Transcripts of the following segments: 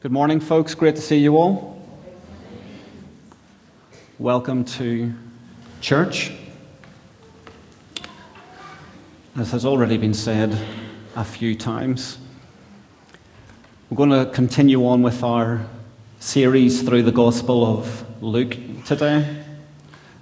Good morning, folks. Great to see you all. Welcome to church. As has already been said a few times, we're going to continue on with our series through the Gospel of Luke today.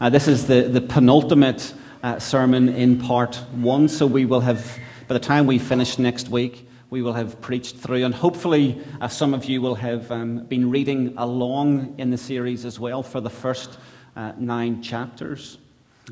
Uh, this is the, the penultimate uh, sermon in part one, so we will have, by the time we finish next week, we will have preached through. And hopefully, uh, some of you will have um, been reading along in the series as well for the first uh, nine chapters.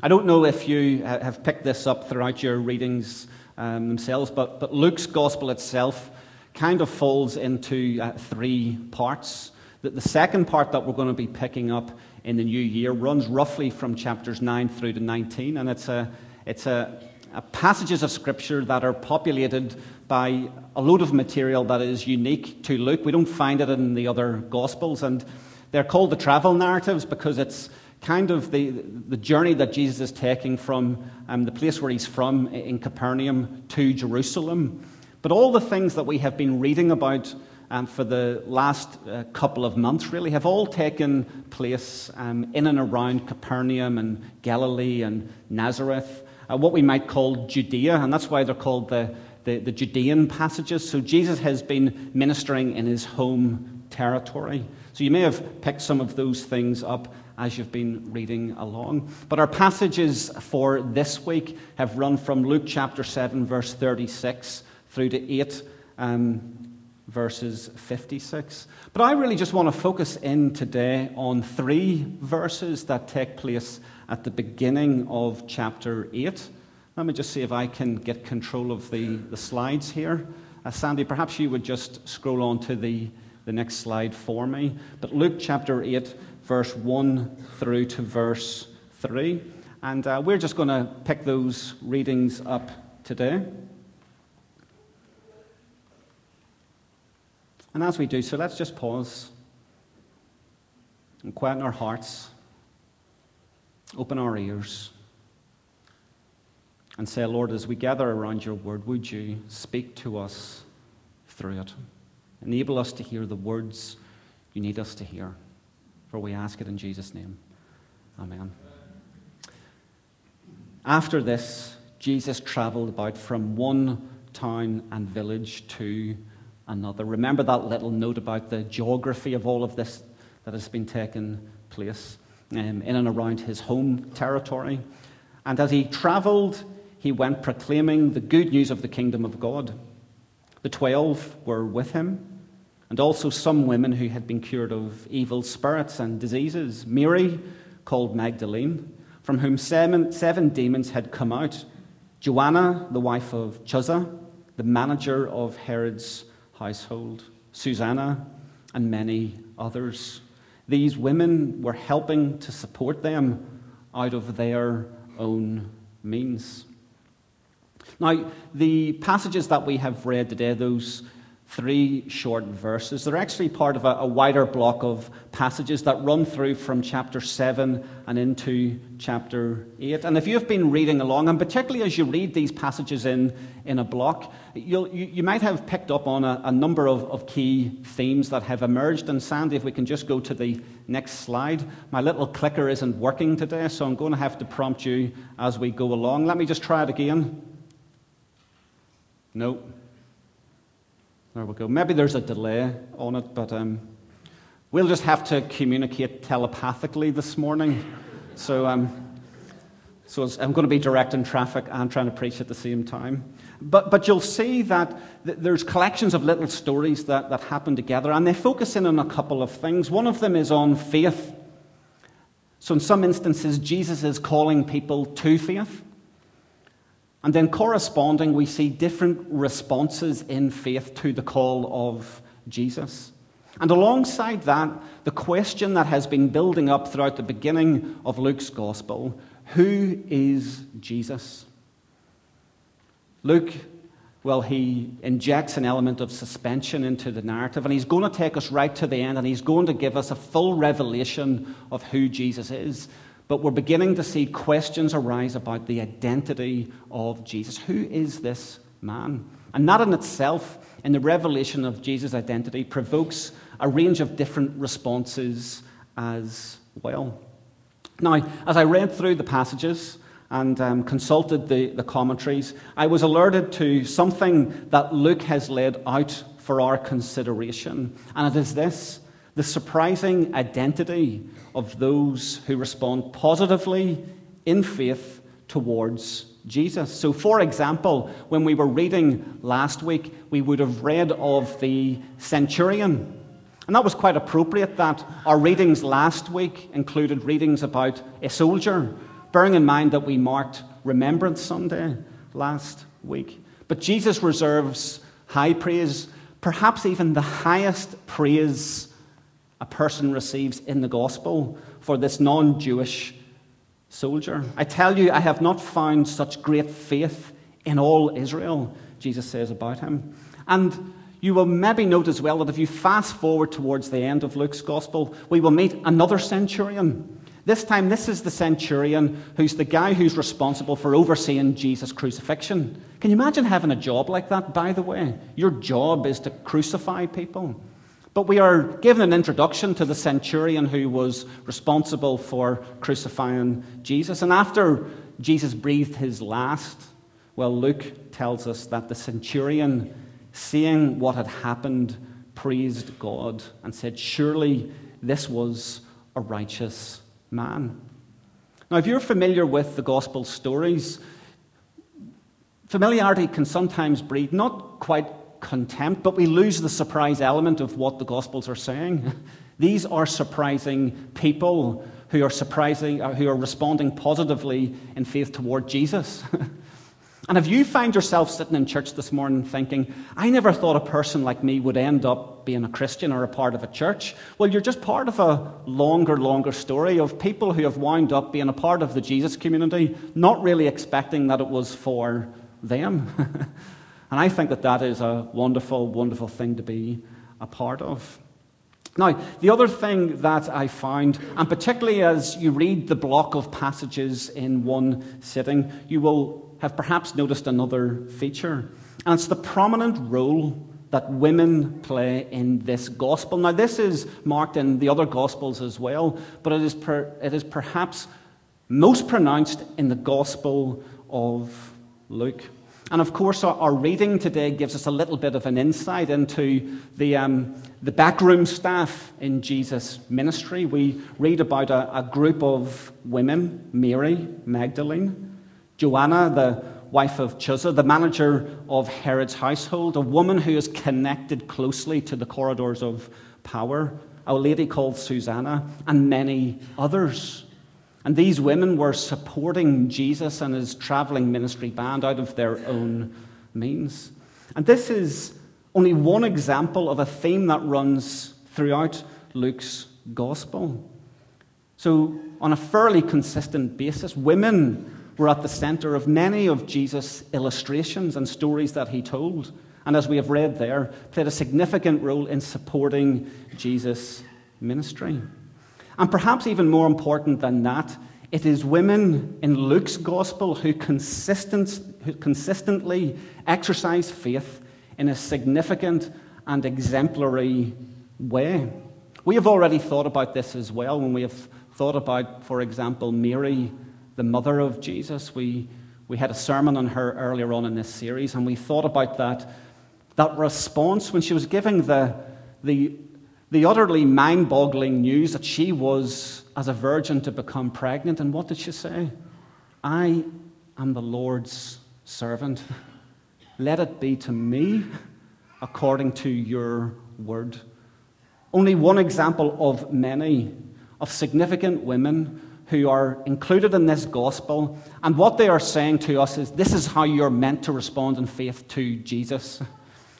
I don't know if you uh, have picked this up throughout your readings um, themselves, but, but Luke's gospel itself kind of falls into uh, three parts. The, the second part that we're going to be picking up in the new year runs roughly from chapters 9 through to 19, and it's a, it's a, a passages of scripture that are populated by a load of material that is unique to Luke. We don't find it in the other Gospels, and they're called the travel narratives because it's kind of the, the journey that Jesus is taking from um, the place where he's from in Capernaum to Jerusalem. But all the things that we have been reading about um, for the last uh, couple of months really have all taken place um, in and around Capernaum and Galilee and Nazareth, uh, what we might call Judea, and that's why they're called the the, the Judean passages. So Jesus has been ministering in his home territory. So you may have picked some of those things up as you've been reading along. But our passages for this week have run from Luke chapter 7, verse 36, through to 8, um, verses 56. But I really just want to focus in today on three verses that take place at the beginning of chapter 8. Let me just see if I can get control of the, the slides here. Uh, Sandy, perhaps you would just scroll on to the, the next slide for me. But Luke chapter 8, verse 1 through to verse 3. And uh, we're just going to pick those readings up today. And as we do so, let's just pause and quieten our hearts, open our ears and say, Lord, as we gather around your word, would you speak to us through it? Enable us to hear the words you need us to hear. For we ask it in Jesus' name. Amen. After this, Jesus traveled about from one town and village to another. Remember that little note about the geography of all of this that has been taking place um, in and around his home territory. And as he traveled, he went proclaiming the good news of the kingdom of God. The twelve were with him, and also some women who had been cured of evil spirits and diseases. Mary, called Magdalene, from whom seven, seven demons had come out. Joanna, the wife of Chuza, the manager of Herod's household. Susanna, and many others. These women were helping to support them out of their own means. Now, the passages that we have read today, those three short verses, they're actually part of a, a, wider block of passages that run through from chapter 7 and into chapter 8. And if you've been reading along, and particularly as you read these passages in, in a block, you you, might have picked up on a, a number of, of key themes that have emerged. And Sandy, if we can just go to the next slide. My little clicker isn't working today, so I'm going to have to prompt you as we go along. Let me just try it again. No. There we go. Maybe there's a delay on it, but um, we'll just have to communicate telepathically this morning. So, um, so I'm going to be directing traffic and trying to preach at the same time. But, but you'll see that there's collections of little stories that, that happen together, and they focus in on a couple of things. One of them is on faith. So, in some instances, Jesus is calling people to faith. And then corresponding, we see different responses in faith to the call of Jesus. And alongside that, the question that has been building up throughout the beginning of Luke's gospel who is Jesus? Luke, well, he injects an element of suspension into the narrative, and he's going to take us right to the end, and he's going to give us a full revelation of who Jesus is. But we're beginning to see questions arise about the identity of Jesus. Who is this man? And that in itself, in the revelation of Jesus' identity, provokes a range of different responses as well. Now, as I read through the passages and um, consulted the, the commentaries, I was alerted to something that Luke has laid out for our consideration, and it is this the surprising identity of those who respond positively in faith towards Jesus. So, for example, when we were reading last week, we would have read of the centurion. And that was quite appropriate that our readings last week included readings about a soldier, bearing in mind that we marked Remembrance Sunday last week. But Jesus reserves high praise, perhaps even the highest praise a person receives in the gospel for this non Jewish soldier. I tell you, I have not found such great faith in all Israel, Jesus says about him. And you will maybe note as well that if you fast forward towards the end of Luke's gospel, we will meet another centurion. This time, this is the centurion who's the guy who's responsible for overseeing Jesus' crucifixion. Can you imagine having a job like that, by the way? Your job is to crucify people. But we are given an introduction to the centurion who was responsible for crucifying Jesus. And after Jesus breathed his last, well, Luke tells us that the centurion, seeing what had happened, praised God and said, Surely this was a righteous man. Now, if you're familiar with the gospel stories, familiarity can sometimes breed not quite contempt, but we lose the surprise element of what the Gospels are saying. These are surprising people who are surprising, uh, who are responding positively in faith toward Jesus. and if you find yourself sitting in church this morning thinking, I never thought a person like me would end up being a Christian or a part of a church, well, you're just part of a longer, longer story of people who have wound up being a part of the Jesus community, not really expecting that it was for them. And I think that that is a wonderful, wonderful thing to be a part of. Now, the other thing that I found, and particularly as you read the block of passages in one sitting, you will have perhaps noticed another feature. And it's the prominent role that women play in this gospel. Now, this is marked in the other gospels as well, but it is, per, it is perhaps most pronounced in the gospel of Luke. And of course, our, our, reading today gives us a little bit of an insight into the, um, the backroom staff in Jesus' ministry. We read about a, a group of women Mary Magdalene, Joanna, the wife of Chuza, the manager of Herod's household, a woman who is connected closely to the corridors of power, a lady called Susanna, and many others. And these women were supporting Jesus and his traveling ministry band out of their own means. And this is only one example of a theme that runs throughout Luke's gospel. So, on a fairly consistent basis, women were at the center of many of Jesus' illustrations and stories that he told. And as we have read there, played a significant role in supporting Jesus' ministry. And perhaps even more important than that, it is women in Luke's gospel who, consistent, who consistently exercise faith in a significant and exemplary way. We have already thought about this as well when we have thought about, for example, Mary, the mother of Jesus. We, we had a sermon on her earlier on in this series, and we thought about that, that response when she was giving the, the the utterly mind boggling news that she was, as a virgin, to become pregnant. And what did she say? I am the Lord's servant. Let it be to me according to your word. Only one example of many of significant women who are included in this gospel. And what they are saying to us is this is how you're meant to respond in faith to Jesus.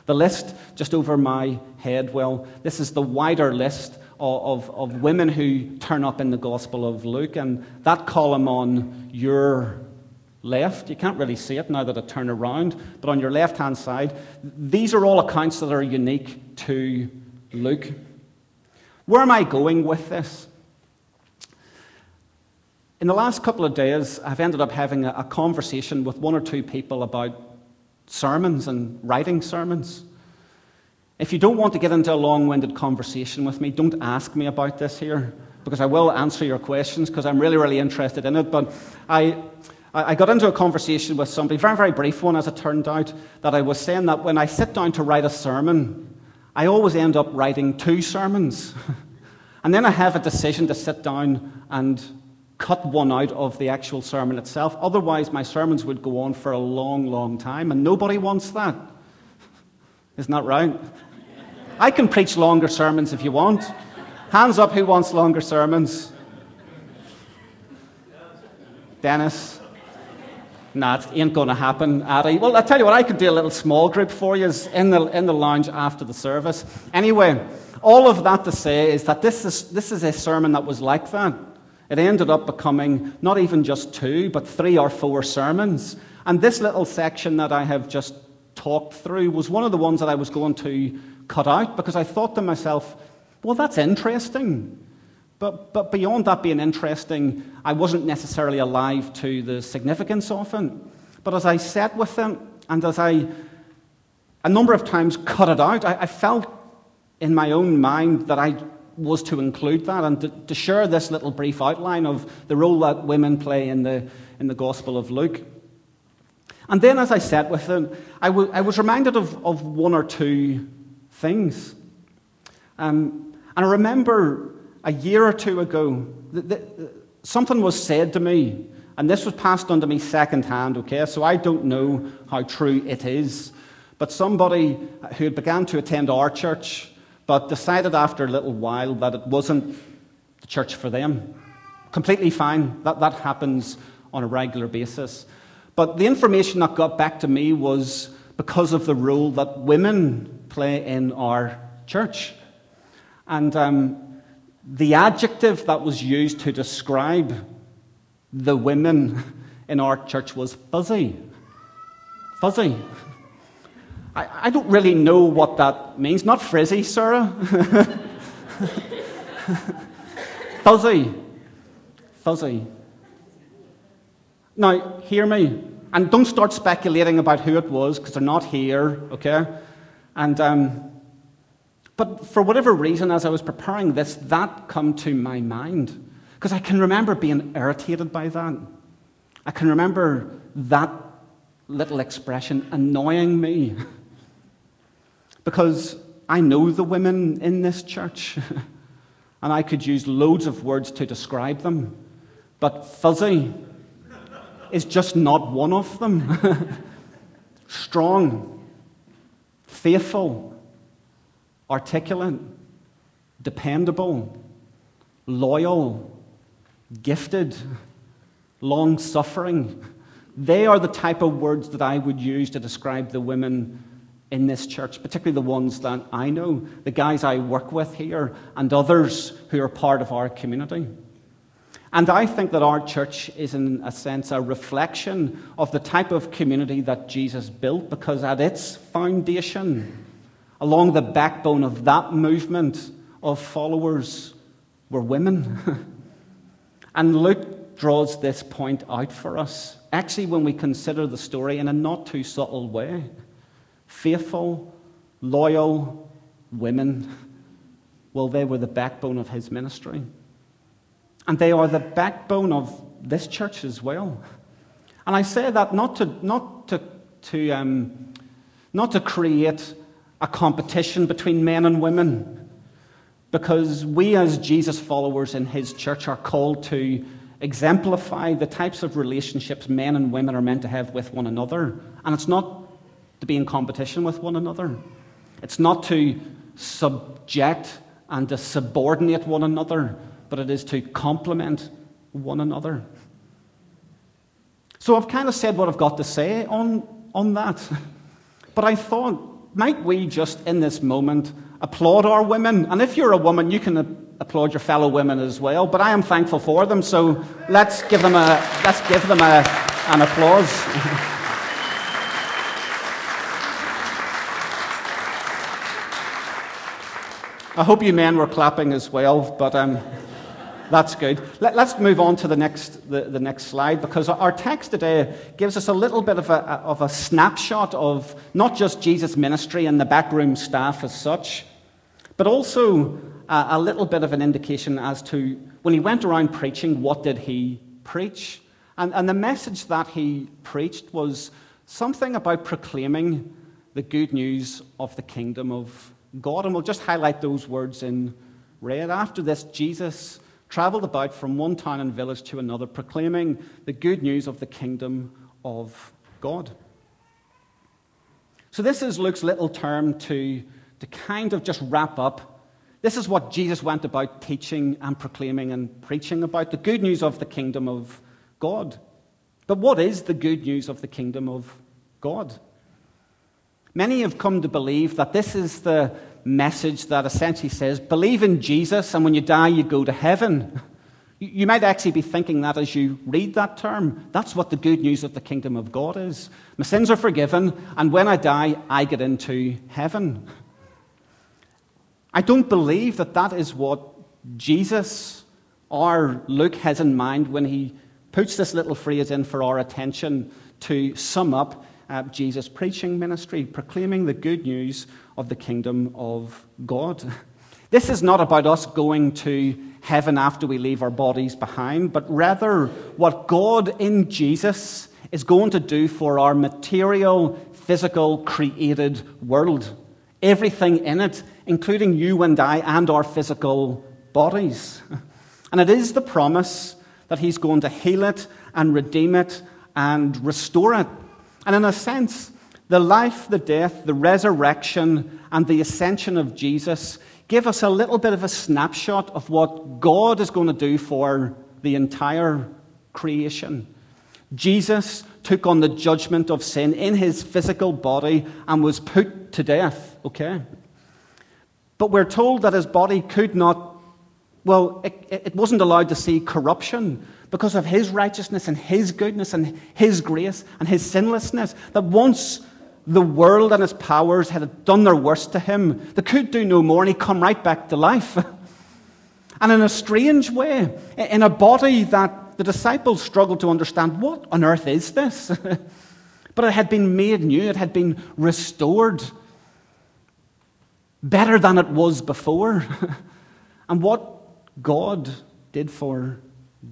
The list just over my head, well, this is the wider list of, of, of, women who turn up in the Gospel of Luke, and that column on your left, you can't really see it now that I turn around, but on your left hand side, these are all accounts that are unique to Luke. Where am I going with this? In the last couple of days, I've ended up having a, a conversation with one or two people about sermons and writing sermons. If you don't want to get into a long winded conversation with me, don't ask me about this here, because I will answer your questions, because I'm really, really interested in it. But I, I got into a conversation with somebody, very, very brief one as it turned out, that I was saying that when I sit down to write a sermon, I always end up writing two sermons. and then I have a decision to sit down and cut one out of the actual sermon itself. Otherwise, my sermons would go on for a long, long time, and nobody wants that. Isn't that right? I can preach longer sermons if you want. Hands up who wants longer sermons. Dennis. Nah, it ain't going to happen, Addy. Well, I'll tell you what, I could do a little small group for you in the, in the lounge after the service. Anyway, all of that to say is that this is, this is a sermon that was like that. It ended up becoming not even just two, but three or four sermons. And this little section that I have just talked through was one of the ones that I was going to cut out because I thought to myself, well, that's interesting. But, but beyond that being interesting, I wasn't necessarily alive to the significance of it. But as I sat with them and as I a number of times cut it out, I, I felt in my own mind that I was to include that and to, to, share this little brief outline of the role that women play in the, in the Gospel of Luke. And then, as I sat with them, I, w- I was reminded of, of one or two things. Um, and I remember a year or two ago, that, something was said to me, and this was passed on to me secondhand, okay? So I don't know how true it is. But somebody who had began to attend our church, but decided after a little while that it wasn't the church for them. Completely fine. That, that happens on a regular basis. But the information that got back to me was because of the role that women play in our church. And um, the adjective that was used to describe the women in our church was fuzzy. Fuzzy. I, I don't really know what that means. Not frizzy, Sarah. Fuzzy. Fuzzy. Now, hear me. And don't start speculating about who it was, because they're not here, okay? And, um, but for whatever reason, as I was preparing this, that come to my mind. Because I can remember being irritated by that. I can remember that little expression annoying me. because I know the women in this church, and I could use loads of words to describe them, but fuzzy is just not one of them. Strong, faithful, articulate, dependable, loyal, gifted, long suffering. They are the type of words that I would use to describe the women in this church, particularly the ones that I know, the guys I work with here, and others who are part of our community. And I think that our church is, in a sense, a reflection of the type of community that Jesus built, because at its foundation, along the backbone of that movement of followers, were women. and Luke draws this point out for us, actually, when we consider the story in a not too subtle way faithful, loyal women. Well, they were the backbone of his ministry. And they are the backbone of this church as well. And I say that not to, not to, to, um, not to create a competition between men and women, because we, as Jesus followers in his church, are called to exemplify the types of relationships men and women are meant to have with one another. And it's not to be in competition with one another. It's not to subject and to subordinate one another, but it is to complement one another. So I've kind of said what I've got to say on, on that. But I thought, might we just in this moment applaud our women? And if you're a woman, you can applaud your fellow women as well. But I am thankful for them, so let's give them, a, let's give them a, an applause. I hope you men were clapping as well, but um, That's good. Let, us move on to the next, the, the, next slide because our text today gives us a little bit of a, of a snapshot of not just Jesus' ministry and the backroom staff as such, but also a, a little bit of an indication as to when he went around preaching, what did he preach? And, and the message that he preached was something about proclaiming the good news of the kingdom of God. And we'll just highlight those words in red. After this, Jesus traveled about from one town and village to another, proclaiming the good news of the kingdom of God. So, this is Luke's little term to, to kind of just wrap up. This is what Jesus went about teaching and proclaiming and preaching about the good news of the kingdom of God. But what is the good news of the kingdom of God? Many have come to believe that this is the message that essentially says, believe in Jesus, and when you die, you go to heaven. You might actually be thinking that as you read that term. That's what the good news of the kingdom of God is. My sins are forgiven, and when I die, I get into heaven. I don't believe that that is what Jesus or Luke has in mind when he puts this little phrase in for our attention to sum up uh, Jesus' preaching ministry, proclaiming the good news of the kingdom of God. This is not about us going to heaven after we leave our bodies behind, but rather what God in Jesus is going to do for our material, physical, created world. Everything in it, including you and I and our physical bodies. And it is the promise that He's going to heal it and redeem it and restore it. And in a sense, the life, the death, the resurrection, and the ascension of Jesus give us a little bit of a snapshot of what God is going to do for the entire creation. Jesus took on the judgment of sin in his physical body and was put to death, okay? But we're told that his body could not, well, it, it wasn't allowed to see corruption because of his righteousness and his goodness and his grace and his sinlessness. That once the world and its powers had done their worst to him, they could do no more, and he'd come right back to life. and in a strange way, in a body that the disciples struggled to understand what on earth is this? but it had been made new, it had been restored better than it was before. and what God did for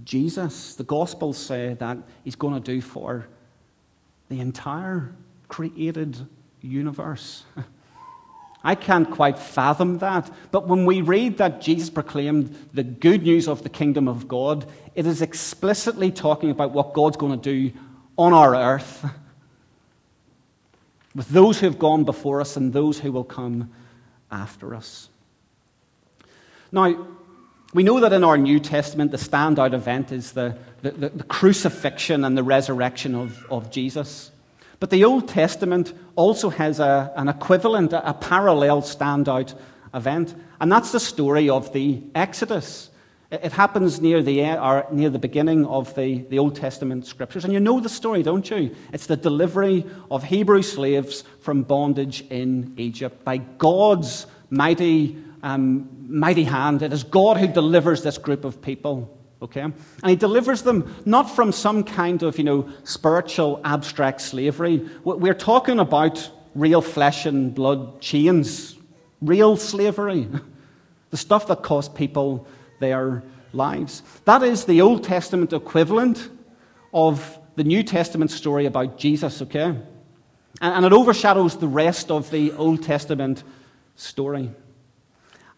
Jesus, the Gospels say that He's going to do for the entire created universe. I can't quite fathom that. But when we read that Jesus proclaimed the good news of the kingdom of God, it is explicitly talking about what God's going to do on our earth with those who have gone before us and those who will come after us. Now, we know that in our New Testament, the standout event is the, the, the, the crucifixion and the resurrection of, of Jesus. But the Old Testament also has a, an equivalent, a, a parallel standout event, and that's the story of the Exodus. It, happens near the, or near the beginning of the, the Old Testament scriptures, and you know the story, don't you? It's the delivery of Hebrew slaves from bondage in Egypt by God's mighty, um, mighty hand. It is God who delivers this group of people. Okay? And he delivers them not from some kind of, you know, spiritual abstract slavery. We're talking about real flesh and blood chains, real slavery, the stuff that cost people their lives. That is the Old Testament equivalent of the New Testament story about Jesus, okay? And, it overshadows the rest of the Old Testament story.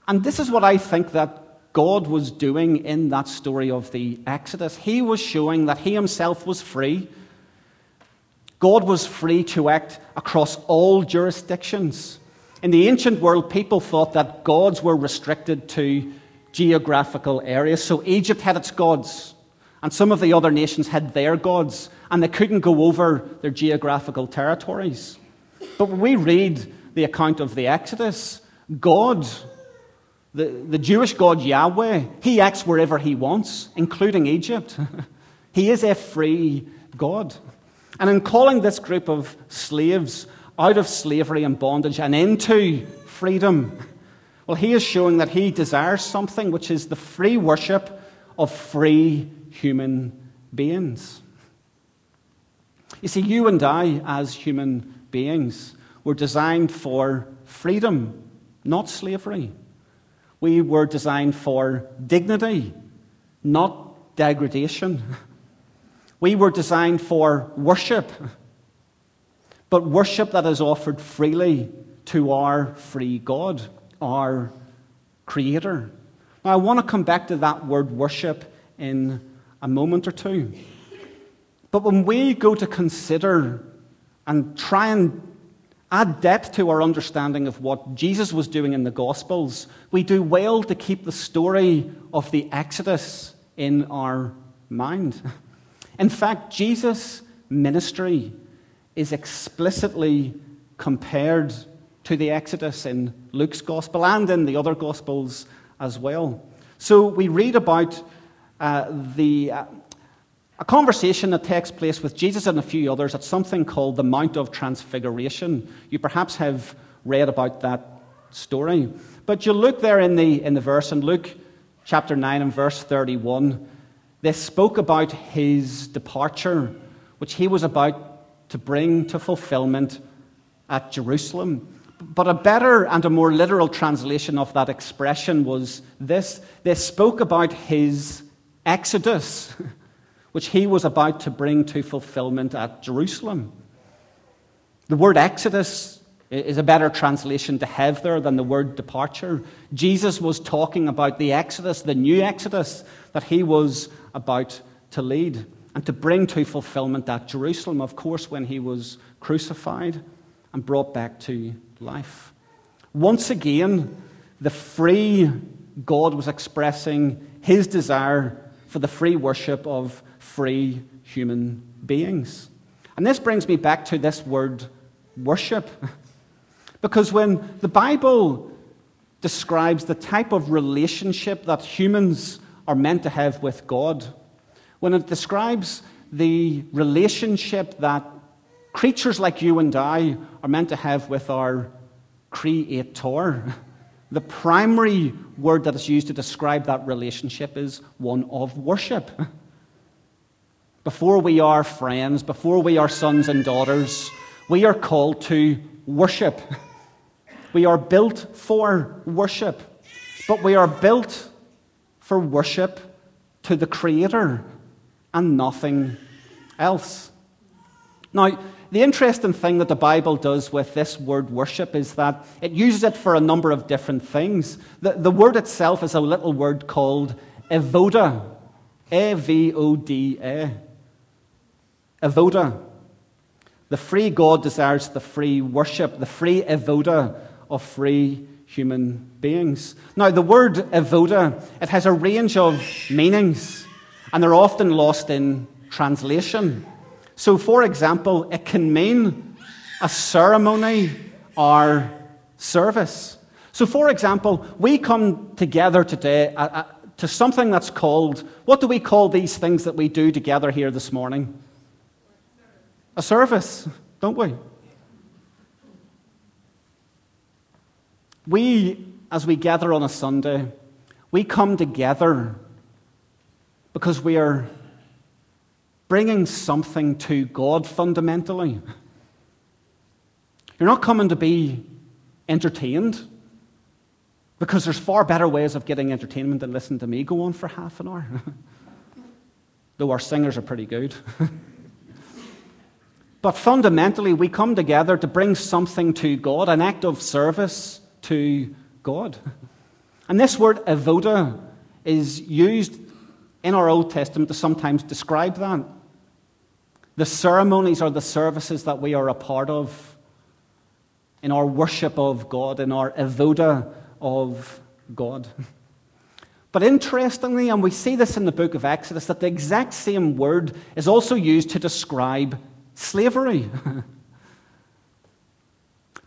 And this is what I think that God was doing in that story of the Exodus. He was showing that He Himself was free. God was free to act across all jurisdictions. In the ancient world, people thought that gods were restricted to geographical areas. So Egypt had its gods, and some of the other nations had their gods, and they couldn't go over their geographical territories. But when we read the account of the Exodus, God the, the Jewish God Yahweh, he acts wherever he wants, including Egypt. he is a free God. And in calling this group of slaves out of slavery and bondage and into freedom, well, he is showing that he desires something which is the free worship of free human beings. You see, you and I, as human beings, were designed for freedom, not slavery. We were designed for dignity, not degradation. We were designed for worship, but worship that is offered freely to our free God, our Creator. Now, I want to come back to that word worship in a moment or two. But when we go to consider and try and add depth to our understanding of what Jesus was doing in the Gospels, we do well to keep the story of the Exodus in our mind. In fact, Jesus' ministry is explicitly compared to the Exodus in Luke's Gospel and in the other Gospels as well. So we read about uh, the, uh, a conversation that takes place with Jesus and a few others at something called the Mount of Transfiguration. You perhaps have read about that story. But you look there in the, in the verse, in Luke chapter 9 and verse 31, they spoke about his departure, which he was about to bring to fulfillment at Jerusalem. But a better and a more literal translation of that expression was this they spoke about his exodus, which he was about to bring to fulfillment at Jerusalem. The word exodus is a better translation to have there than the word departure. Jesus was talking about the exodus, the new exodus that he was about to lead and to bring to fulfillment at Jerusalem, of course, when he was crucified and brought back to life. Once again, the free God was expressing his desire for the free worship of free human beings. And this brings me back to this word worship. Because when the Bible describes the type of relationship that humans are meant to have with God, when it describes the relationship that creatures like you and I are meant to have with our Creator, the primary word that is used to describe that relationship is one of worship. Before we are friends, before we are sons and daughters, we are called to worship. We are built for worship, but we are built for worship to the Creator and nothing else. Now, the interesting thing that the Bible does with this word worship is that it uses it for a number of different things. The, the word itself is a little word called avoda, A V O D A. Avoda. The free God desires the free worship, the free avoda of free human beings. Now, the word avoda, it has a range of meanings, and they're often lost in translation. So, for example, it can mean a ceremony or service. So, for example, we come together today uh, uh, to something that's called, what do we call these things that we do together here this morning? A service, don't we? We, as we gather on a Sunday, we come together because we are bringing something to God fundamentally. You're not coming to be entertained because there's far better ways of getting entertainment than listening to me go on for half an hour. Though our singers are pretty good. but fundamentally, we come together to bring something to God, an act of service to God. And this word avoda is used in our Old Testament to sometimes describe that. The ceremonies or the services that we are a part of in our worship of God, in our avoda of God. But interestingly, and we see this in the book of Exodus, that the exact same word is also used to describe slavery.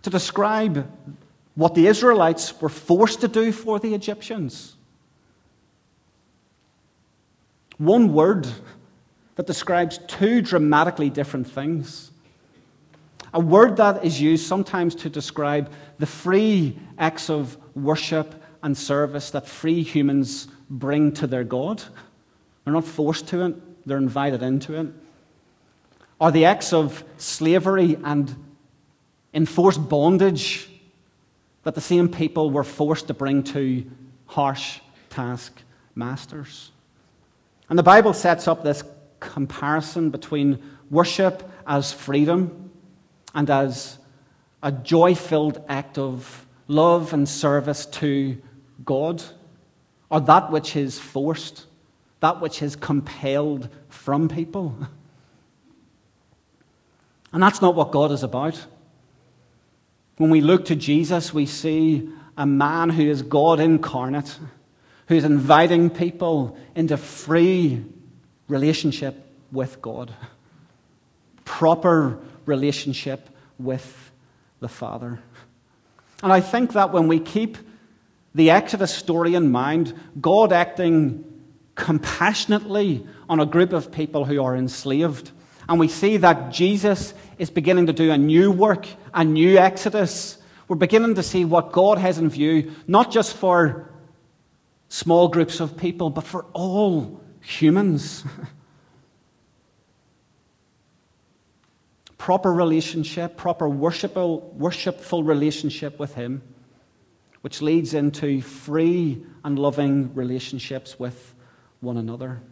to describe what the Israelites were forced to do for the Egyptians. One word that describes two dramatically different things. A word that is used sometimes to describe the free acts of worship and service that free humans bring to their God. They're not forced to it, they're invited into it. Are the acts of slavery and enforced bondage that the same people were forced to bring to harsh task masters? And the Bible sets up this comparison between worship as freedom and as a joy filled act of love and service to God, or that which is forced, that which is compelled from people. And that's not what God is about. When we look to Jesus, we see a man who is God incarnate, who is inviting people into free relationship with God, proper relationship with the Father. And I think that when we keep the Exodus story in mind, God acting compassionately on a group of people who are enslaved, and we see that Jesus is beginning to do a new work, a new Exodus. We're beginning to see what God has in view, not just for small groups of people, but for all humans. proper relationship, proper worshipful, worshipful relationship with Him, which leads into free and loving relationships with one another.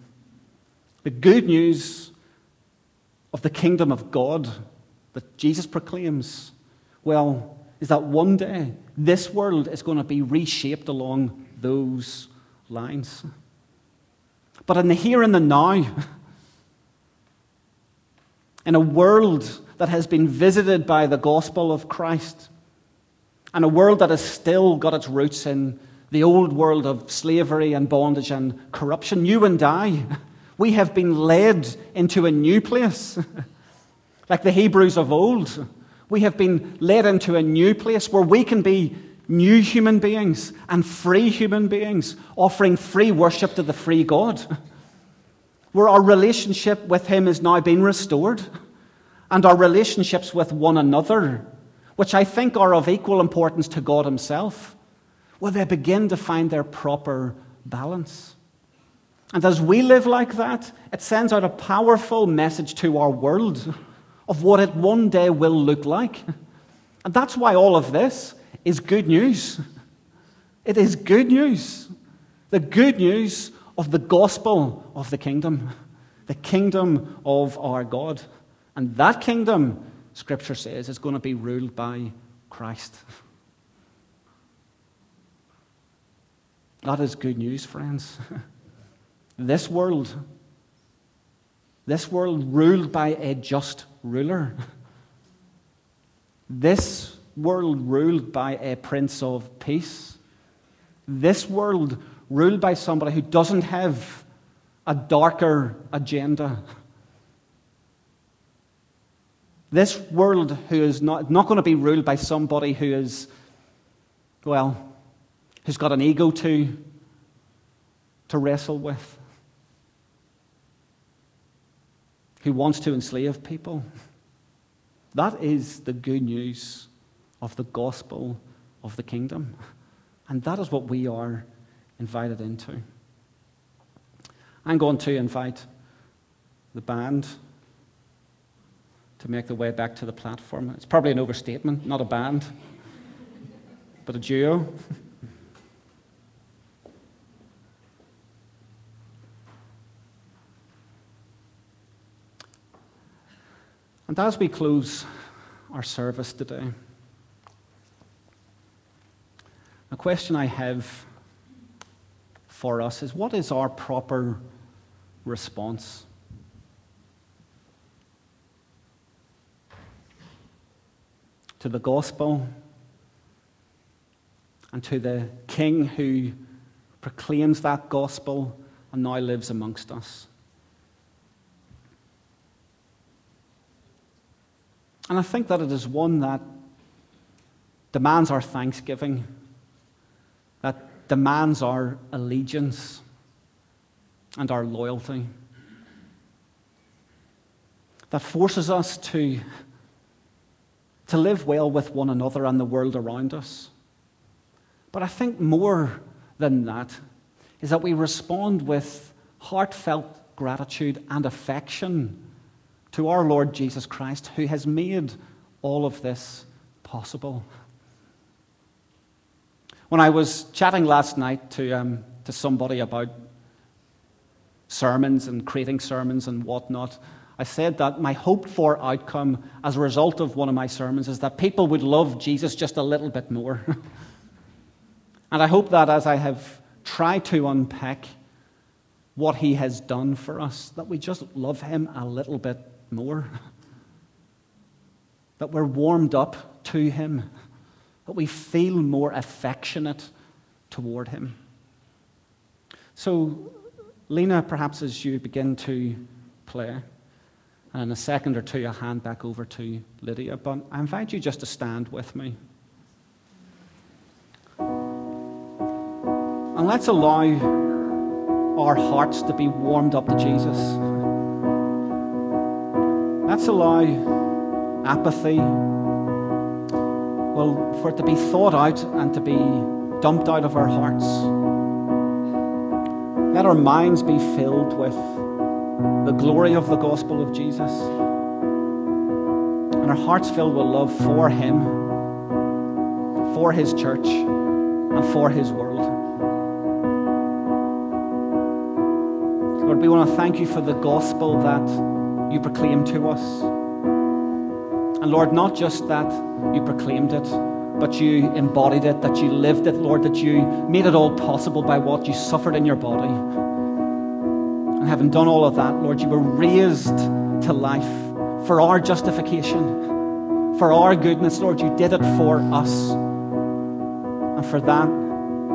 The good news of the kingdom of God that Jesus proclaims, well, is that one day this world is going to be reshaped along those lines. But in the here and the now, in a world that has been visited by the gospel of Christ, and a world that has still got its roots in the old world of slavery and bondage and corruption, you and I, we have been led into a new place. like the Hebrews of old, we have been led into a new place where we can be new human beings and free human beings, offering free worship to the free God. Where our relationship with Him is now being restored and our relationships with one another, which I think are of equal importance to God Himself, will they begin to find their proper balance. And as we live like that, it sends out a powerful message to our world of what it one day will look like. And that's why all of this is good news. It is good news. The good news of the gospel of the kingdom, the kingdom of our God. And that kingdom, Scripture says, is going to be ruled by Christ. That is good news, friends. this world, this world ruled by a just ruler. This world ruled by a prince of peace. This world ruled by somebody who doesn't have a darker agenda. This world who is not, not going to be ruled by somebody who is, well, who's got an ego to, to wrestle with, who wants to enslave people. That is the good news of the gospel of the kingdom. And that is what we are invited into. I'm going to invite the band to make their way back to the platform. It's probably an overstatement, not a band, but a duo. and as we close our service today, a question I have for us is what is our proper response? to the gospel and to the King who proclaims that gospel and now lives amongst us. And I think that it is one that demands our thanksgiving, that demands our allegiance and our loyalty, that forces us to to live well with one another and the world around us. But I think more than that is that we respond with heartfelt gratitude and affection to our Lord Jesus Christ, who has made all of this possible. When I was chatting last night to, um, to somebody about sermons and creating sermons and whatnot, I said that my hoped for outcome as a result of one of my sermons is that people would love Jesus just a little bit more. and I hope that as I have tried to unpack what he has done for us, that we just love him a little bit more. that we're warmed up to him that we feel more affectionate toward him. So, Lena, perhaps as you begin to play, and in a second or two, I'll hand back over to Lydia, but I invite you just to stand with me. And let's allow our hearts to be warmed up to Jesus. Let's allow apathy well, for it to be thought out and to be dumped out of our hearts. Let our minds be filled with the glory of the gospel of Jesus and our hearts filled with love for Him, for His church, and for His world. Lord, we want to thank you for the gospel that you proclaim to us. And Lord, not just that you proclaimed it, but you embodied it, that you lived it, Lord, that you made it all possible by what you suffered in your body. And having done all of that, Lord, you were raised to life for our justification, for our goodness, Lord. You did it for us. And for that,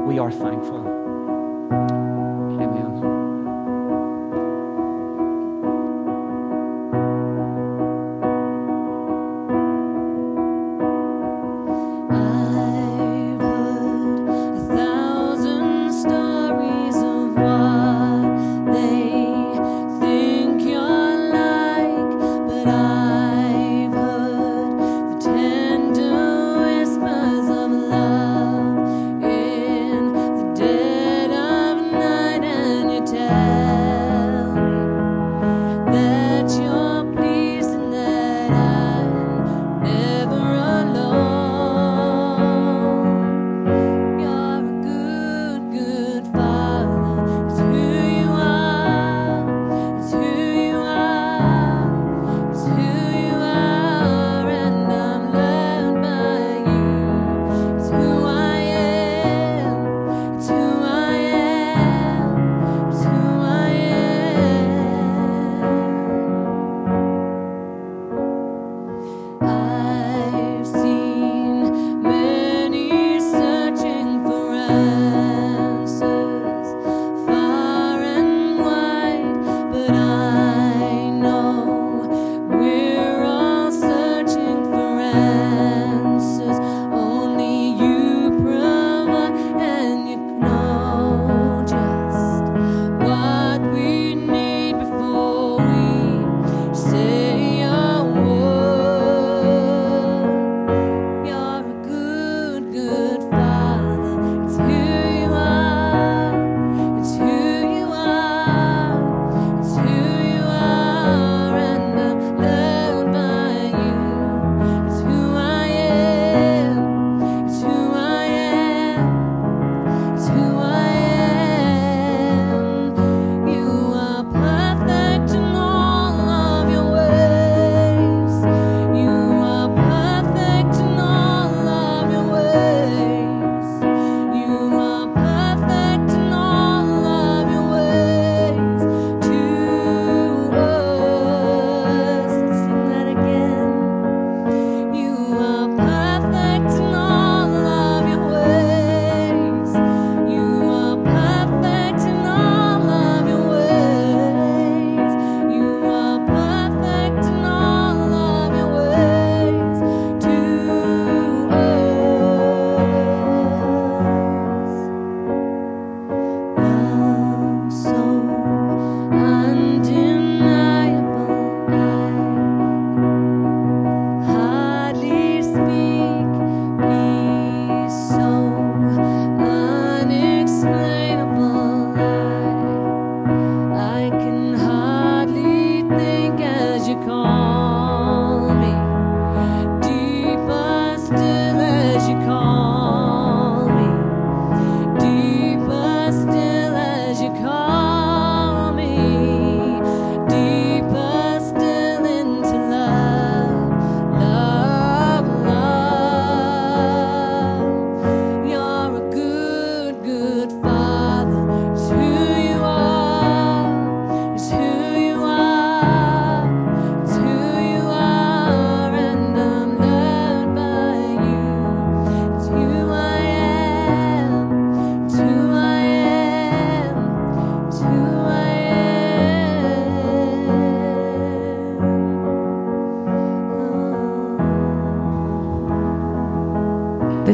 we are thankful.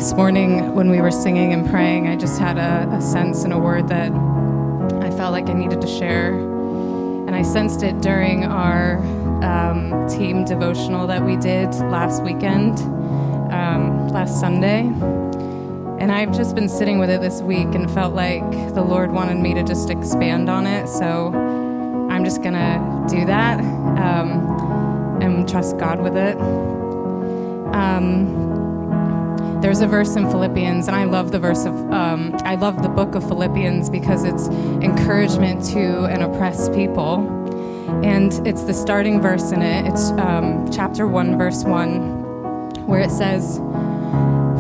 This morning, when we were singing and praying, I just had a, a sense and a word that I felt like I needed to share. And I sensed it during our um, team devotional that we did last weekend, um, last Sunday. And I've just been sitting with it this week and felt like the Lord wanted me to just expand on it. So I'm just going to do that um, and trust God with it. Um, there's a verse in Philippians, and I love the verse of, um, I love the book of Philippians because it's encouragement to an oppressed people. And it's the starting verse in it. It's um, chapter 1, verse 1, where it says,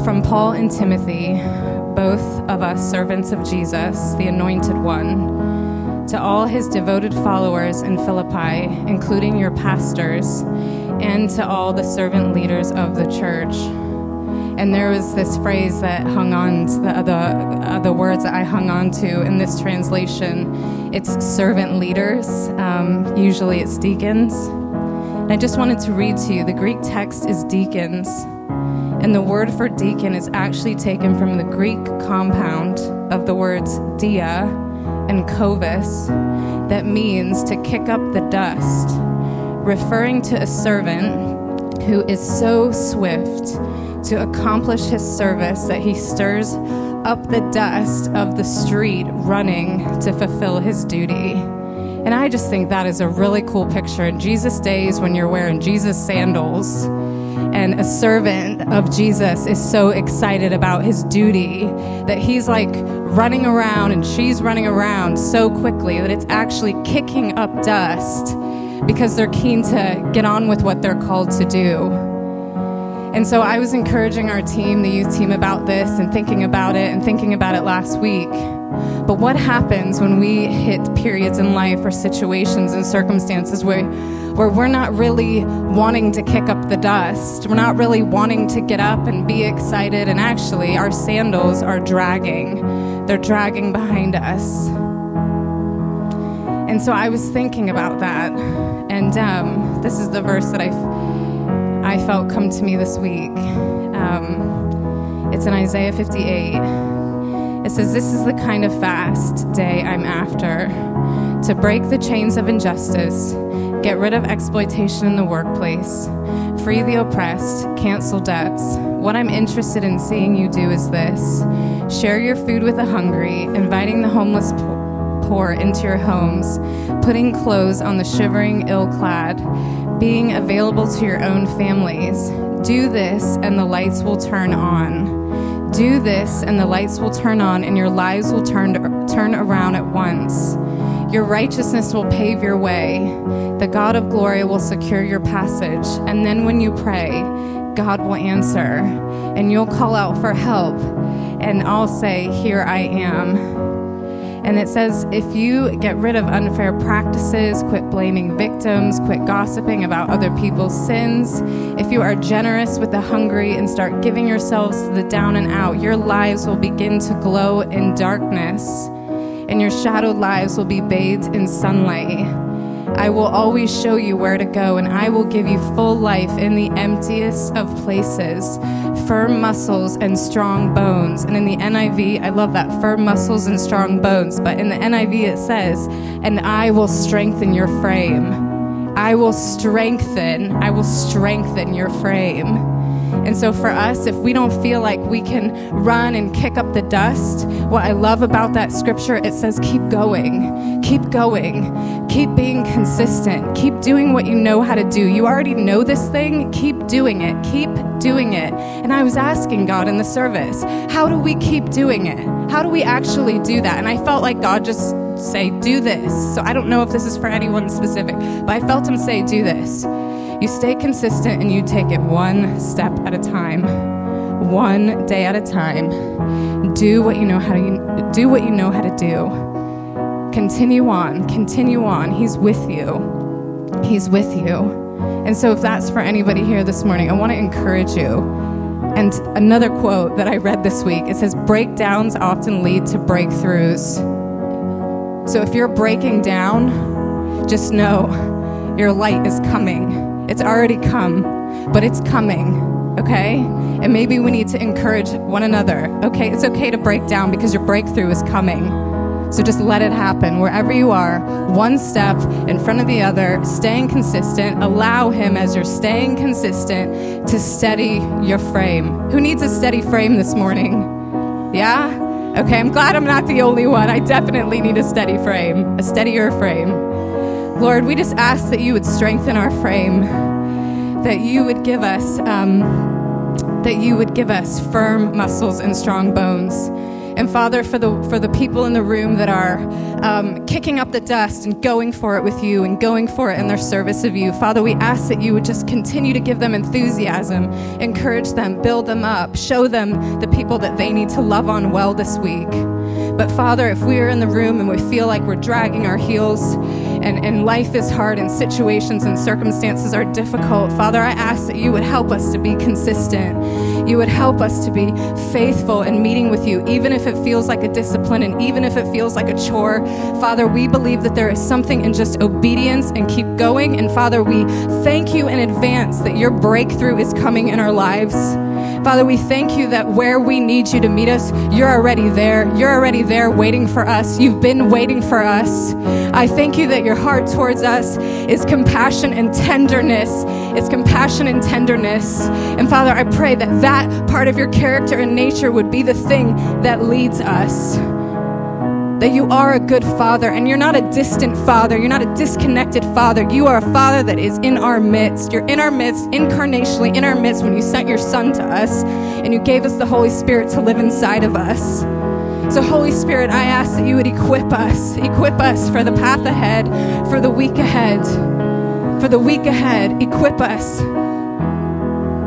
From Paul and Timothy, both of us servants of Jesus, the anointed one, to all his devoted followers in Philippi, including your pastors, and to all the servant leaders of the church. And there was this phrase that hung on to the, the, uh, the words that I hung on to in this translation. It's servant leaders, um, usually it's deacons. And I just wanted to read to you the Greek text is deacons. And the word for deacon is actually taken from the Greek compound of the words dia and kovis, that means to kick up the dust, referring to a servant who is so swift to accomplish his service that he stirs up the dust of the street running to fulfill his duty. And I just think that is a really cool picture. In Jesus' days, when you're wearing Jesus sandals, and a servant of Jesus is so excited about his duty that he's like running around and she's running around so quickly that it's actually kicking up dust because they're keen to get on with what they're called to do. And so I was encouraging our team, the youth team, about this and thinking about it and thinking about it last week. But what happens when we hit periods in life or situations and circumstances where, where we're not really wanting to kick up the dust? We're not really wanting to get up and be excited, and actually, our sandals are dragging. They're dragging behind us. And so I was thinking about that. And um, this is the verse that I I felt come to me this week. Um, it's in Isaiah 58. It says, This is the kind of fast day I'm after to break the chains of injustice, get rid of exploitation in the workplace, free the oppressed, cancel debts. What I'm interested in seeing you do is this share your food with the hungry, inviting the homeless poor into your homes, putting clothes on the shivering, ill clad being available to your own families. Do this, and the lights will turn on. Do this, and the lights will turn on, and your lives will turn, turn around at once. Your righteousness will pave your way. The God of glory will secure your passage. And then when you pray, God will answer. And you'll call out for help. And I'll say, Here I am. And it says if you get rid of unfair practices, quit blaming victims, quit gossiping about other people's sins, if you are generous with the hungry and start giving yourselves to the down and out, your lives will begin to glow in darkness, and your shadowed lives will be bathed in sunlight. I will always show you where to go, and I will give you full life in the emptiest of places, firm muscles and strong bones. And in the NIV, I love that firm muscles and strong bones, but in the NIV it says, and I will strengthen your frame. I will strengthen, I will strengthen your frame. And so, for us, if we don't feel like we can run and kick up the dust, what I love about that scripture, it says, keep going, keep going, keep being consistent, keep doing what you know how to do. You already know this thing, keep doing it, keep doing it. And I was asking God in the service, how do we keep doing it? How do we actually do that? And I felt like God just say, do this. So I don't know if this is for anyone specific, but I felt Him say, do this. You stay consistent and you take it one step at a time, one day at a time. Do what you know how to do what you know how to do. Continue on, continue on. He's with you. He's with you. And so if that's for anybody here this morning, I want to encourage you. And another quote that I read this week, it says breakdowns often lead to breakthroughs. So if you're breaking down, just know your light is coming. It's already come, but it's coming. okay? And maybe we need to encourage one another, okay? It's okay to break down because your breakthrough is coming. So just let it happen wherever you are, one step in front of the other, staying consistent. Allow Him as you're staying consistent to steady your frame. Who needs a steady frame this morning? Yeah? Okay, I'm glad I'm not the only one. I definitely need a steady frame, a steadier frame. Lord, we just ask that you would strengthen our frame, that you would give us, um, that you would give us firm muscles and strong bones. And Father, for the, for the people in the room that are um, kicking up the dust and going for it with you and going for it in their service of you, Father, we ask that you would just continue to give them enthusiasm, encourage them, build them up, show them the people that they need to love on well this week. But Father, if we are in the room and we feel like we're dragging our heels and, and life is hard and situations and circumstances are difficult, Father, I ask that you would help us to be consistent. You would help us to be faithful in meeting with you, even if it feels like a discipline and even if it feels like a chore. Father, we believe that there is something in just obedience and keep going. And Father, we thank you in advance that your breakthrough is coming in our lives. Father, we thank you that where we need you to meet us, you're already there. You're already there waiting for us. You've been waiting for us. I thank you that your heart towards us is compassion and tenderness. It's compassion and tenderness. And Father, I pray that that part of your character and nature would be the thing that leads us that you are a good father and you're not a distant father. You're not a disconnected father. You are a father that is in our midst. You're in our midst, incarnationally in our midst when you sent your son to us and you gave us the Holy Spirit to live inside of us. So, Holy Spirit, I ask that you would equip us, equip us for the path ahead, for the week ahead, for the week ahead. Equip us.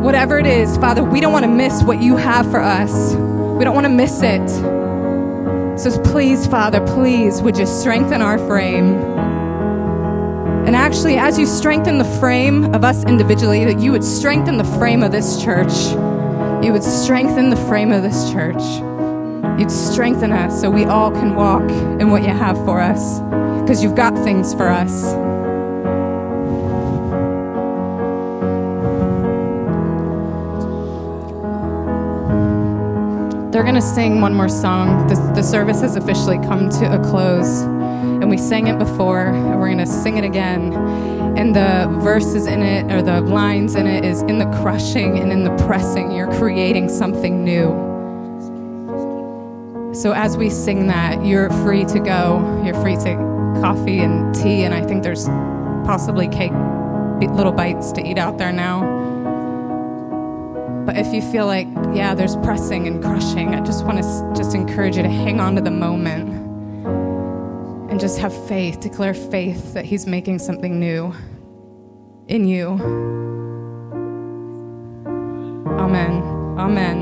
Whatever it is, Father, we don't want to miss what you have for us. We don't want to miss it. So please, Father, please, would you strengthen our frame? And actually, as you strengthen the frame of us individually, that you would strengthen the frame of this church. You would strengthen the frame of this church. You'd strengthen us so we all can walk in what you have for us, because you've got things for us. Going to sing one more song. The, the service has officially come to a close. And we sang it before, and we're going to sing it again. And the verses in it, or the lines in it, is in the crushing and in the pressing, you're creating something new. So as we sing that, you're free to go. You're free to coffee and tea, and I think there's possibly cake, little bites to eat out there now. But if you feel like, yeah, there's pressing and crushing, I just want to just encourage you to hang on to the moment and just have faith, declare faith that He's making something new in you. Amen. Amen.